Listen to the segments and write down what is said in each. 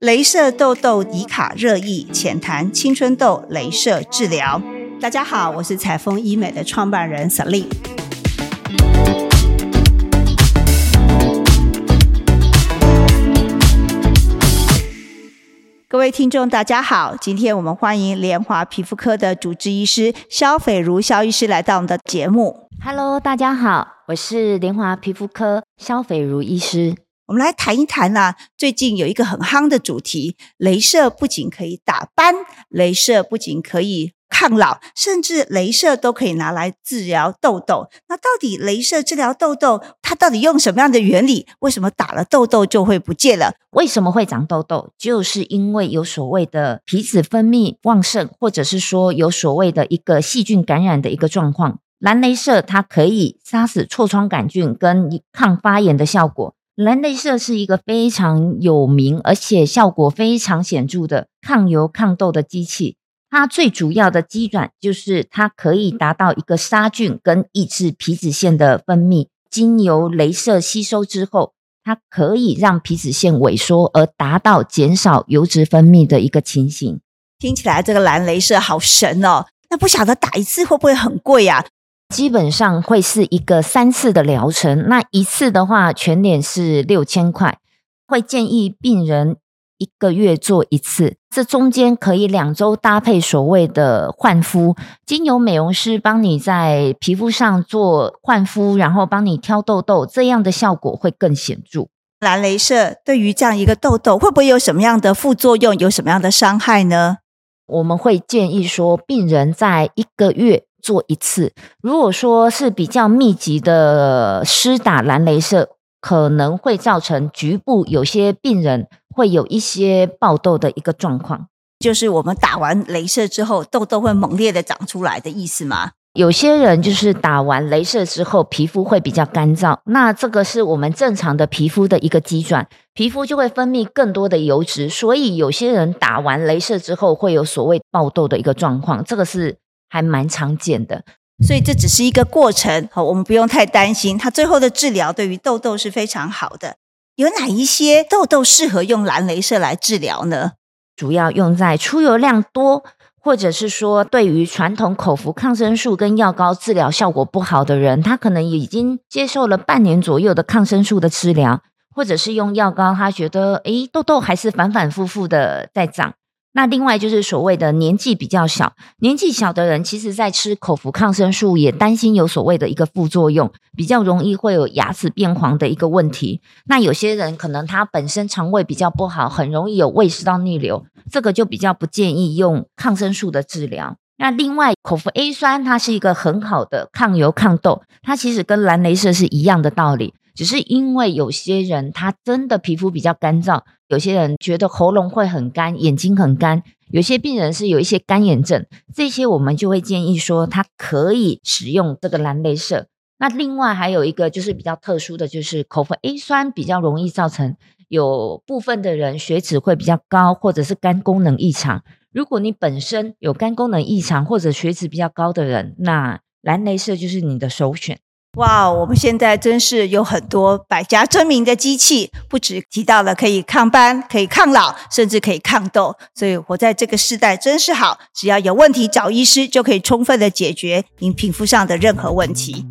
镭射痘痘迪卡热议，浅谈青春痘镭射治疗。大家好，我是彩丰医美的创办人 Sally。各位听众，大家好，今天我们欢迎联华皮肤科的主治医师肖斐如肖医师来到我们的节目。Hello，大家好，我是联华皮肤科肖斐如医师。我们来谈一谈呢，最近有一个很夯的主题，镭射不仅可以打斑，镭射不仅可以抗老，甚至镭射都可以拿来治疗痘痘。那到底镭射治疗痘痘，它到底用什么样的原理？为什么打了痘痘就会不见了？为什么会长痘痘？就是因为有所谓的皮脂分泌旺盛，或者是说有所谓的一个细菌感染的一个状况。蓝镭射它可以杀死痤疮杆菌跟抗发炎的效果。蓝镭射是一个非常有名，而且效果非常显著的抗油抗痘的机器。它最主要的机转就是它可以达到一个杀菌跟抑制皮脂腺的分泌。经由镭射吸收之后，它可以让皮脂腺萎缩，而达到减少油脂分泌的一个情形。听起来这个蓝镭射好神哦！那不晓得打一次会不会很贵呀？基本上会是一个三次的疗程，那一次的话全脸是六千块，会建议病人一个月做一次，这中间可以两周搭配所谓的焕肤，经由美容师帮你在皮肤上做焕肤，然后帮你挑痘痘，这样的效果会更显著。蓝镭射对于这样一个痘痘会不会有什么样的副作用，有什么样的伤害呢？我们会建议说，病人在一个月。做一次，如果说是比较密集的施打蓝镭射，可能会造成局部有些病人会有一些爆痘的一个状况，就是我们打完镭射之后，痘痘会猛烈的长出来的意思吗？有些人就是打完镭射之后，皮肤会比较干燥，那这个是我们正常的皮肤的一个机转，皮肤就会分泌更多的油脂，所以有些人打完镭射之后会有所谓爆痘的一个状况，这个是。还蛮常见的，所以这只是一个过程，好，我们不用太担心。它最后的治疗对于痘痘是非常好的。有哪一些痘痘适合用蓝镭射来治疗呢？主要用在出油量多，或者是说对于传统口服抗生素跟药膏治疗效果不好的人，他可能已经接受了半年左右的抗生素的治疗，或者是用药膏，他觉得诶痘痘还是反反复复的在长。那另外就是所谓的年纪比较小，年纪小的人，其实在吃口服抗生素也担心有所谓的一个副作用，比较容易会有牙齿变黄的一个问题。那有些人可能他本身肠胃比较不好，很容易有胃食道逆流，这个就比较不建议用抗生素的治疗。那另外口服 A 酸，它是一个很好的抗油抗痘，它其实跟蓝镭射是一样的道理。只是因为有些人他真的皮肤比较干燥，有些人觉得喉咙会很干，眼睛很干，有些病人是有一些干眼症，这些我们就会建议说他可以使用这个蓝镭射。那另外还有一个就是比较特殊的就是口服 A 酸比较容易造成有部分的人血脂会比较高，或者是肝功能异常。如果你本身有肝功能异常或者血脂比较高的人，那蓝镭射就是你的首选。哇，我们现在真是有很多百家争鸣的机器，不止提到了可以抗斑、可以抗老，甚至可以抗痘。所以活在这个时代真是好，只要有问题找医师，就可以充分的解决您皮肤上的任何问题。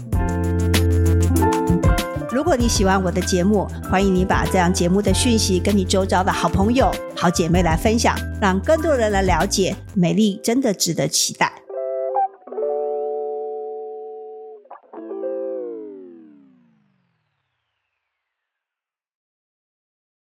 如果你喜欢我的节目，欢迎你把这样节目的讯息跟你周遭的好朋友、好姐妹来分享，让更多人来了解美丽真的值得期待。